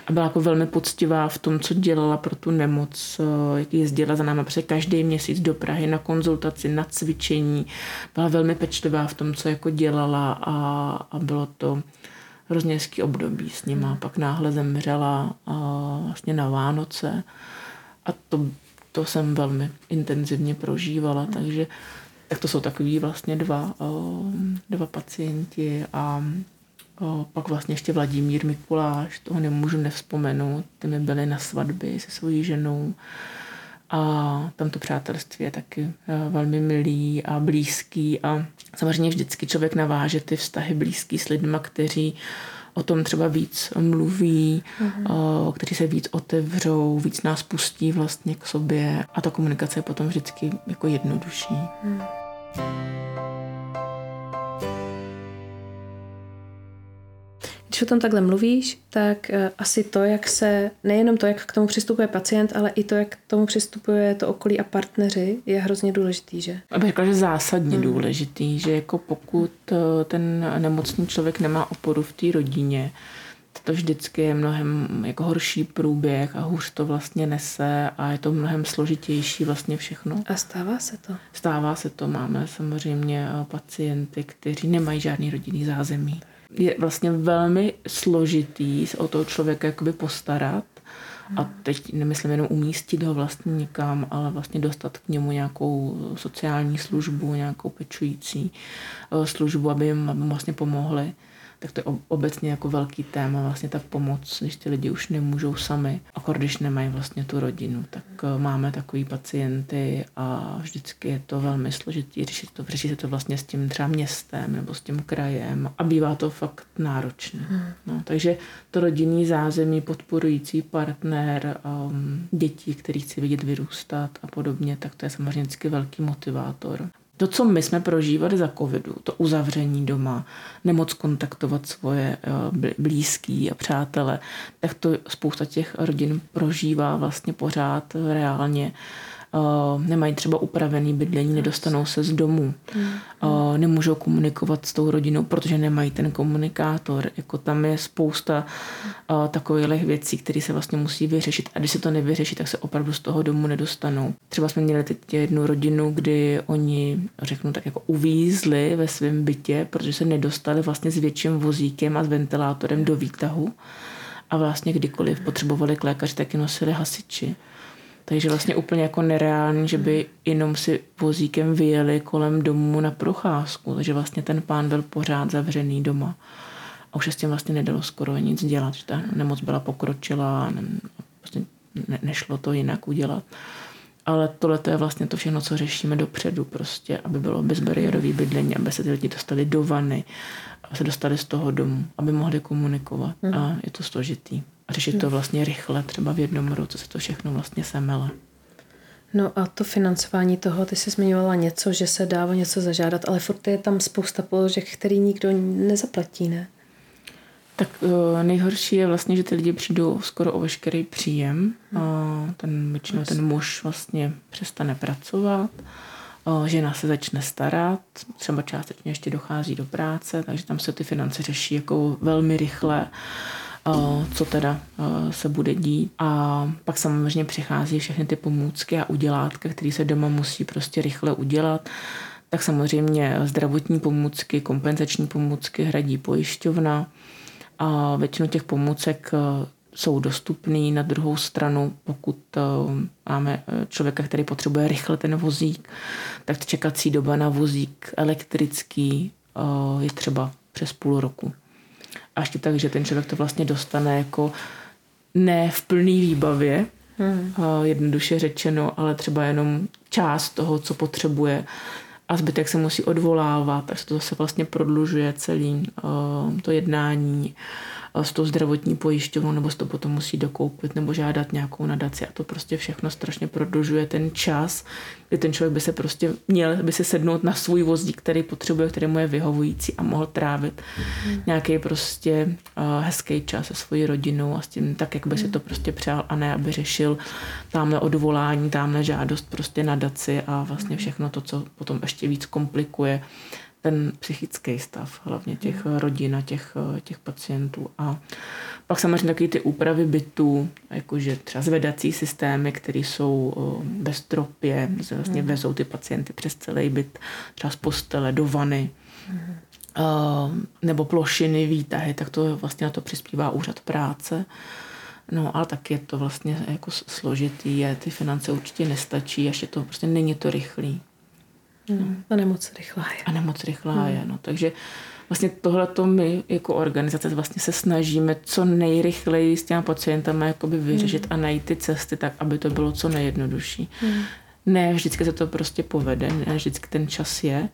A byla jako velmi poctivá v tom, co dělala pro tu nemoc, jak jezdila za náma protože každý měsíc do Prahy na konzultaci, na cvičení. Byla velmi pečlivá v tom, co jako dělala a, a bylo to hrozně hezký období s nima. Pak náhle zemřela a vlastně na Vánoce. A to, to jsem velmi intenzivně prožívala, takže tak to jsou takový vlastně dva, dva pacienti a pak vlastně ještě Vladimír Mikuláš, toho nemůžu nevzpomenout, ty mi byly na svatbě se svojí ženou a tam to přátelství je taky e, velmi milý a blízký a samozřejmě vždycky člověk naváže ty vztahy blízký s lidmi, kteří o tom třeba víc mluví, mm-hmm. kteří se víc otevřou, víc nás pustí vlastně k sobě a ta komunikace je potom vždycky jako jednodušší. Mm. Když o tom takhle mluvíš, tak uh, asi to, jak se, nejenom to, jak k tomu přistupuje pacient, ale i to, jak k tomu přistupuje to okolí a partneři, je hrozně důležitý, že? Abych řekla, že zásadně hmm. důležitý, že jako pokud uh, ten nemocný člověk nemá oporu v té rodině, to vždycky je mnohem jako horší průběh a hůř to vlastně nese a je to mnohem složitější vlastně všechno. A stává se to? Stává se to. Máme samozřejmě eh, pacienty, kteří nemají žádný rodinný zázemí je vlastně velmi složitý se o toho člověka jakoby postarat. A teď nemyslím jenom umístit ho vlastně někam, ale vlastně dostat k němu nějakou sociální službu, nějakou pečující eh, službu, aby jim, aby vlastně pomohli tak to je obecně jako velký téma, vlastně ta pomoc, když ty lidi už nemůžou sami, a když nemají vlastně tu rodinu, tak eh, máme takový pacienty a vždycky je to velmi složitý řešit to, řešit to vlastně s tím třeba městem nebo s tím krajem a bývá to fakt náročné. Hmm. No, takže to rodinný zázemí, podporující partner, um, děti, který chci vidět vyrůstat a podobně, tak to je samozřejmě vždycky velký motivátor. To, co my jsme prožívali za covidu, to uzavření doma, nemoc kontaktovat svoje eh, blízký a přátele, tak to spousta těch rodin prožívá vlastně pořád reálně uh, nemají třeba upravený bydlení, nedostanou se z domu, uh, nemůžou komunikovat s tou rodinou, protože nemají ten komunikátor. Jako tam je spousta uh, takových věcí, které se vlastně musí vyřešit. A když se to nevyřeší, tak se opravdu z toho domu nedostanou. Třeba jsme měli teď jednu rodinu, kdy oni, řeknu tak, jako uvízli ve svém bytě, protože se nedostali vlastně s větším vozíkem a s ventilátorem do výtahu a vlastně kdykoliv potřebovali k lékaři, tak je nosili hasiči. Takže vlastně úplně jako nereální, že by jenom si vozíkem vyjeli kolem domu na procházku. Takže vlastně ten pán byl pořád zavřený doma. A už se s tím vlastně nedalo skoro nic dělat. Že ta nemoc byla pokročila a ne, vlastně ne, nešlo to jinak udělat. Ale tohle je vlastně to všechno, co řešíme dopředu, prostě, aby bylo bezbariérový bydlení, aby se ty lidi dostali do vany, aby se dostali z toho domu, aby mohli komunikovat. Mm. A je to složitý a řešit to vlastně rychle, třeba v jednom roce se to všechno vlastně semele. No a to financování toho, ty jsi zmiňovala něco, že se dává něco zažádat, ale furt je tam spousta položek, který nikdo nezaplatí, ne? Tak uh, nejhorší je vlastně, že ty lidi přijdou skoro o veškerý příjem. Hmm. Ten většinou ten muž vlastně přestane pracovat, uh, žena se začne starat, třeba částečně ještě dochází do práce, takže tam se ty finance řeší jako velmi rychle. Uh, co teda se bude dít. A pak samozřejmě přichází všechny ty pomůcky a udělátka, které se doma musí prostě rychle udělat. Tak samozřejmě zdravotní pomůcky, kompenzační pomůcky hradí pojišťovna. A většinu těch pomůcek jsou dostupný. Na druhou stranu, pokud máme člověka, který potřebuje rychle ten vozík, tak čekací doba na vozík elektrický je třeba přes půl roku. A ještě tak, že ten člověk to vlastně dostane jako ne v plný výbavě, hmm. jednoduše řečeno, ale třeba jenom část toho, co potřebuje a zbytek se musí odvolávat, takže to se vlastně prodlužuje celý to jednání s tou zdravotní pojišťovnou, nebo to potom musí dokoupit, nebo žádat nějakou nadaci a to prostě všechno strašně prodlužuje ten čas, kdy ten člověk by se prostě měl by se sednout na svůj vozík, který potřebuje, který mu je vyhovující a mohl trávit mm. nějaký prostě uh, hezký čas se svojí rodinou a s tím tak, jak by mm. si to prostě přál a ne, aby řešil tamhle odvolání, tamhle žádost prostě nadaci a vlastně všechno to, co potom ještě víc komplikuje ten psychický stav, hlavně těch hmm. rodin a těch, těch pacientů. A pak samozřejmě taky ty úpravy bytů, jakože třeba zvedací systémy, které jsou ve stropě, vlastně hmm. vezou ty pacienty přes celý byt, třeba z postele do vany, hmm. nebo plošiny, výtahy, tak to vlastně na to přispívá úřad práce. No, ale tak je to vlastně jako složitý, je, ty finance určitě nestačí, ještě to prostě není to rychlý. Hmm. A nemoc rychlá je. A nemoc rychlá hmm. je, no. Takže vlastně tohle my jako organizace vlastně se snažíme co nejrychleji s těma pacientama jakoby vyřešit hmm. a najít ty cesty tak, aby to bylo co nejjednodušší. Hmm. Ne vždycky se to prostě povede, ne vždycky ten čas je,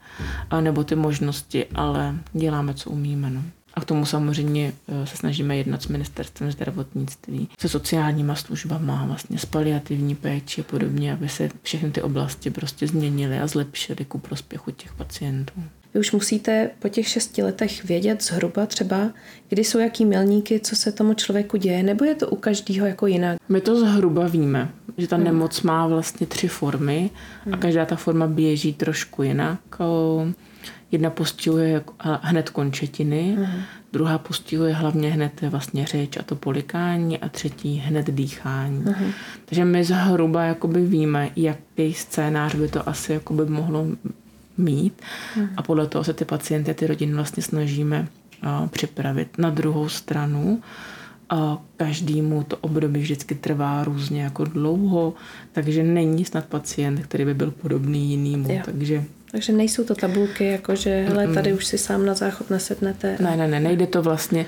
a nebo ty možnosti, ale děláme, co umíme. No. A k tomu samozřejmě eh, se snažíme jednat s ministerstvem zdravotnictví, se sociálníma službama, vlastně s paliativní péči a podobně, aby se všechny ty oblasti prostě změnily a zlepšily ku prospěchu těch pacientů. Vy už musíte po těch šesti letech vědět zhruba třeba, kdy jsou jaký milníky, co se tomu člověku děje, nebo je to u každého jako jinak? My to zhruba víme, že ta hmm. nemoc má vlastně tři formy a hmm. každá ta forma běží trošku jinak. Jedna postihuje hned končetiny, uh-huh. druhá postihuje hlavně hned vlastně řeč a to polikání a třetí hned dýchání. Uh-huh. Takže my zhruba jakoby víme, jaký scénář by to asi jakoby mohlo mít uh-huh. a podle toho se ty pacienty ty rodiny vlastně snažíme uh, připravit. Na druhou stranu a každému to období vždycky trvá různě jako dlouho, takže není snad pacient, který by byl podobný jinému. Takže takže nejsou to tabulky, jako že hele, tady už si sám na záchod nesednete. Ne, ne, ne, nejde to vlastně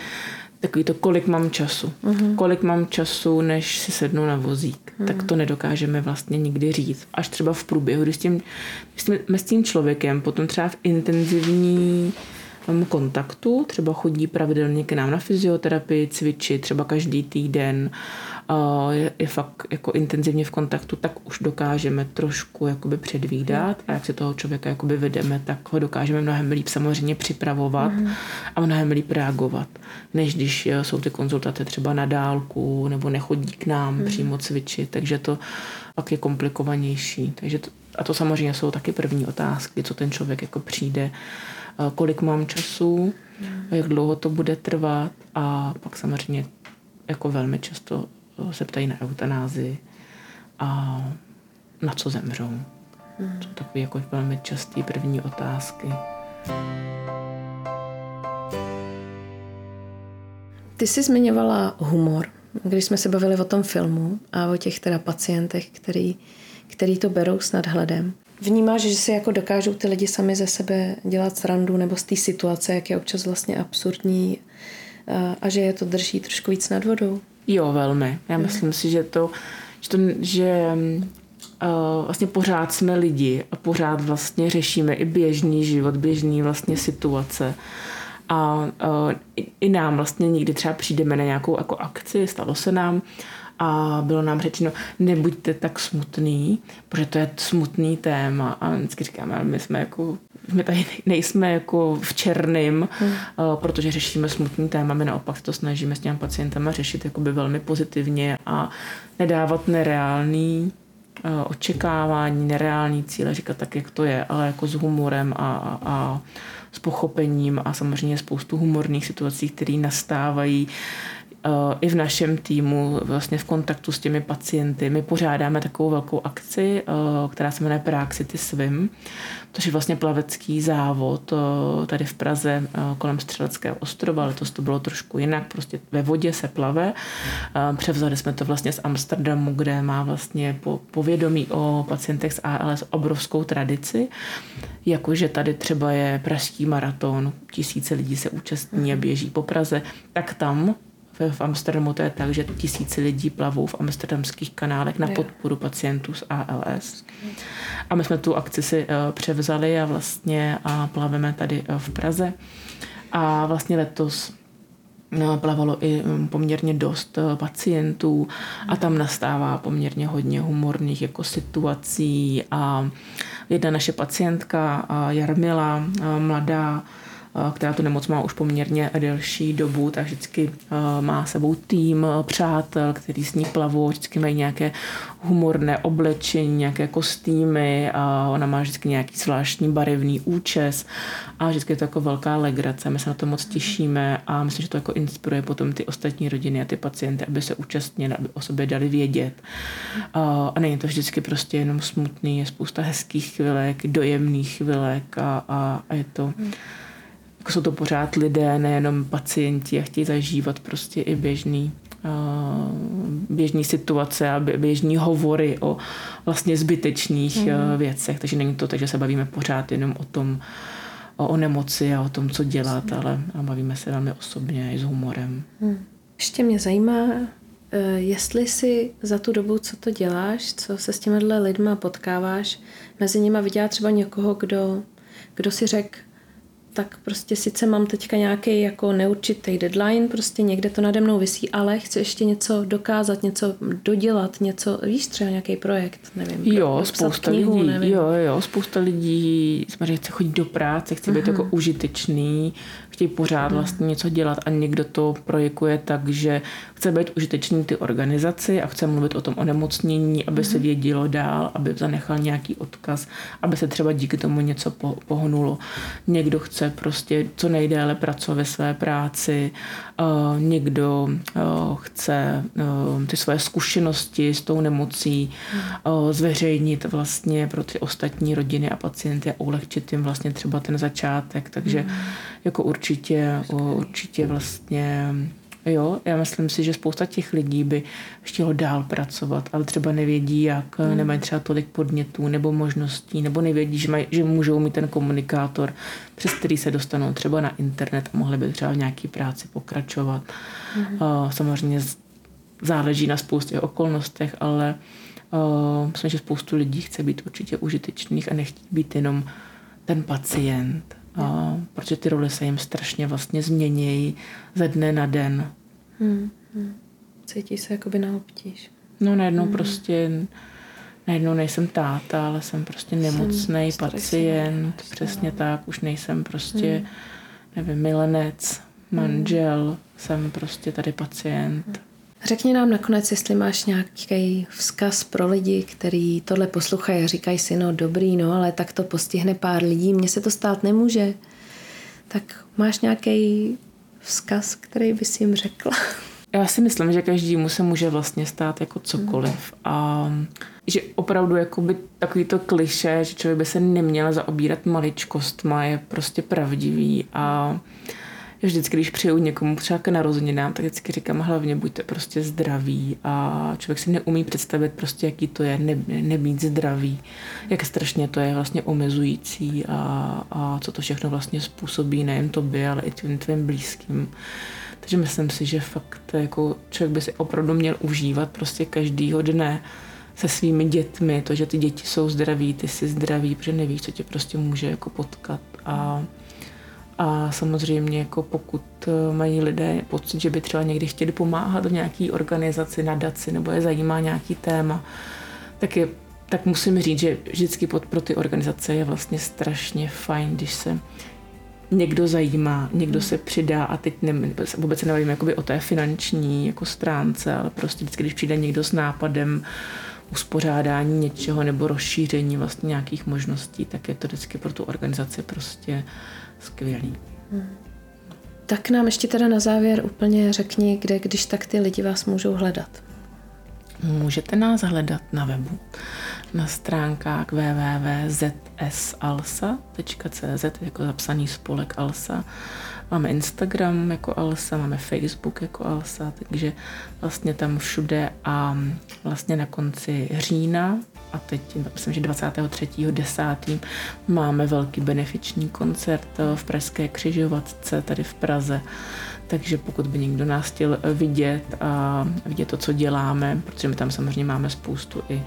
takový to, kolik mám času. Uh-huh. Kolik mám času, než si sednu na vozík. Uh-huh. Tak to nedokážeme vlastně nikdy říct. Až třeba v průběhu, když s tím, když jsme s tím člověkem potom třeba v intenzivní kontaktu, třeba chodí pravidelně k nám na fyzioterapii, cvičit třeba každý týden, je, je fakt jako intenzivně v kontaktu, tak už dokážeme trošku jakoby předvídat a jak si toho člověka jakoby vedeme, tak ho dokážeme mnohem líp samozřejmě připravovat mm. a mnohem líp reagovat, než když jsou ty konzultace třeba na dálku nebo nechodí k nám mm. přímo cvičit, takže to pak je komplikovanější. Takže to, a to samozřejmě jsou taky první otázky, co ten člověk jako přijde, kolik mám času, mm. jak dlouho to bude trvat a pak samozřejmě jako velmi často se ptají na eutanázi a na co zemřou. Hmm. To takové jako velmi časté první otázky. Ty jsi zmiňovala humor, když jsme se bavili o tom filmu a o těch teda pacientech, který, který to berou s nadhledem. Vnímáš, že si jako dokážou ty lidi sami ze sebe dělat srandu nebo z té situace, jak je občas vlastně absurdní a, a že je to drží trošku víc nad vodou? Jo, velmi. Já mhm. myslím si, že to, že, to, že uh, vlastně pořád jsme lidi a pořád vlastně řešíme i běžný život, běžný vlastně situace. A uh, i, i nám vlastně někdy třeba přijdeme na nějakou jako akci, stalo se nám, a bylo nám řečeno, nebuďte tak smutný, protože to je smutný téma a vždycky říkáme, ale my jsme jako my tady nejsme jako v černým, hmm. uh, protože řešíme smutný téma, my naopak to snažíme s těmi pacientama řešit jakoby velmi pozitivně a nedávat nereálný uh, očekávání, nereální cíle, říkat tak, jak to je, ale jako s humorem a, a, a s pochopením a samozřejmě spoustu humorných situací, které nastávají Eh, i v našem týmu, vlastně v kontaktu s těmi pacienty. My pořádáme takovou velkou akci, eh, která se jmenuje Prague City Swim, což je vlastně plavecký závod eh, tady v Praze kolem Střeleckého ostrova. Letos to bylo trošku jinak, prostě ve vodě se plave. Převzali jsme to vlastně z Amsterdamu, kde má vlastně povědomí o pacientech s ALS obrovskou tradici, jakože tady třeba je pražský maraton, tisíce lidí se účastní a běží po Praze, tak tam v Amsterdamu to je tak, že tisíce lidí plavou v amsterdamských kanálech na podporu pacientů s ALS. A my jsme tu akci si eh, převzali a vlastně a plaveme tady eh, v Praze. A vlastně letos eh, plavalo i hm, poměrně dost pacientů a tam nastává poměrně hodně humorných jako situací a jedna naše pacientka Jarmila, mladá která tu nemoc má už poměrně delší dobu, tak vždycky má sebou tým přátel, který s ní plavou, vždycky mají nějaké humorné oblečení, nějaké kostýmy a ona má vždycky nějaký zvláštní barevný účes a vždycky je to jako velká legrace. My se na to moc těšíme a myslím, že to jako inspiruje potom ty ostatní rodiny a ty pacienty, aby se účastnili, aby o sobě dali vědět. A, a není to vždycky prostě jenom smutný, je spousta hezkých chvilek, dojemných chvilek a, a, a je to... Hmm jako jsou to pořád lidé, nejenom pacienti a chtějí zažívat prostě i běžný běžný situace a běžní hovory o vlastně zbytečných mm. věcech. Takže není to tak, že se bavíme pořád jenom o tom, o, o nemoci a o tom, co dělat, ale a bavíme se velmi osobně i s humorem. Mm. Ještě mě zajímá, e, jestli si za tu dobu, co to děláš, co se s těmihle lidma potkáváš, mezi nimi viděla třeba někoho, kdo, kdo si řekl, tak prostě sice mám teďka nějaký jako neurčitý deadline, prostě někde to nade mnou vysí, ale chci ještě něco dokázat, něco dodělat, něco, víš, třeba nějaký projekt, nevím. Jo, spousta knihu, lidí, nevím. jo, jo, spousta lidí samozřejmě chce chodit do práce, chce být uh-huh. jako užitečný, chtějí pořád hmm. vlastně něco dělat a někdo to projekuje tak, že chce být užitečný ty organizaci a chce mluvit o tom onemocnění, aby se hmm. vědělo dál, aby zanechal nějaký odkaz, aby se třeba díky tomu něco pohnulo. Někdo chce prostě co nejdéle pracovat ve své práci, uh, někdo uh, chce uh, ty své zkušenosti s tou nemocí uh, zveřejnit vlastně pro ty ostatní rodiny a pacienty a ulehčit jim vlastně třeba ten začátek, takže jako určitě určitě, určitě vlastně Jo, já myslím si, že spousta těch lidí by chtělo dál pracovat, ale třeba nevědí, jak, hmm. nemají třeba tolik podnětů nebo možností, nebo nevědí, že, maj, že můžou mít ten komunikátor, přes který se dostanou třeba na internet a mohli by třeba v nějaké práci pokračovat. Hmm. Uh, samozřejmě záleží na spoustě okolnostech, ale uh, myslím, že spoustu lidí chce být určitě užitečných a nechtít být jenom ten pacient a, protože ty role se jim strašně vlastně změnějí ze dne na den. Hmm, hmm. cítíš se jakoby na obtíž. No najednou hmm. prostě, najednou nejsem táta, ale jsem prostě nemocný pacient, přesně tak, už nejsem prostě, hmm. nevím, milenec, manžel, hmm. jsem prostě tady pacient. Hmm. Řekni nám nakonec, jestli máš nějaký vzkaz pro lidi, kteří tohle poslouchají a říkají si, no dobrý, no ale tak to postihne pár lidí, mně se to stát nemůže. Tak máš nějaký vzkaz, který bys jim řekla? Já si myslím, že každému se může vlastně stát jako cokoliv a že opravdu jakoby takový to kliše, že člověk by se neměl zaobírat maličkostma, je prostě pravdivý a vždycky, když přijdu někomu třeba k narozeninám, tak vždycky říkám, hlavně buďte prostě zdraví a člověk si neumí představit prostě, jaký to je ne, nebýt zdravý, jak strašně to je vlastně omezující a, a co to všechno vlastně způsobí nejen tobě, ale i tvým tvým blízkým. Takže myslím si, že fakt jako člověk by si opravdu měl užívat prostě každýho dne se svými dětmi, to, že ty děti jsou zdraví, ty jsi zdravý, protože nevíš, co tě prostě může jako potkat a a samozřejmě jako pokud eh, mají lidé pocit, že by třeba někdy chtěli pomáhat v nějaké organizaci, nadaci nebo je zajímá nějaký téma, tak, je, tak musím říct, že vždycky pod, pro ty organizace je vlastně strašně fajn, když se někdo zajímá, někdo se přidá a teď ne, vůbec se nebavím o té finanční jako stránce, ale prostě vždycky, když přijde někdo s nápadem uspořádání něčeho nebo rozšíření vlastně nějakých možností, tak je to vždycky pro tu organizaci prostě skvělý. Hmm. Tak nám ještě teda na závěr úplně řekni, kde, když tak ty lidi vás můžou hledat. Můžete nás hledat na webu na stránkách www.zsalsa.cz jako zapsaný spolek Alsa. Máme Instagram jako Alsa, máme Facebook jako Alsa, takže vlastně tam všude a vlastně na konci října a teď myslím, že 23.10. máme velký benefiční koncert v Pražské křižovatce tady v Praze. Takže pokud by někdo nás chtěl vidět a vidět to, co děláme, protože my tam samozřejmě máme spoustu i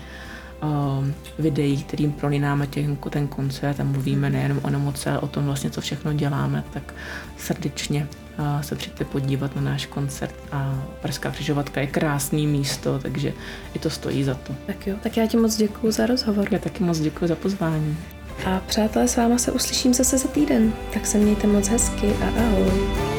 videí, kterým prolínáme těch, ten koncert a mluvíme nejenom o nemoci, ale o tom vlastně, co všechno děláme, tak srdečně uh, se přijďte podívat na náš koncert a Pražská křižovatka je krásný místo, takže i to stojí za to. Tak jo, tak já ti moc děkuji za rozhovor. Já taky moc děkuji za pozvání. A přátelé, s váma se uslyším zase za týden, tak se mějte moc hezky a ahoj.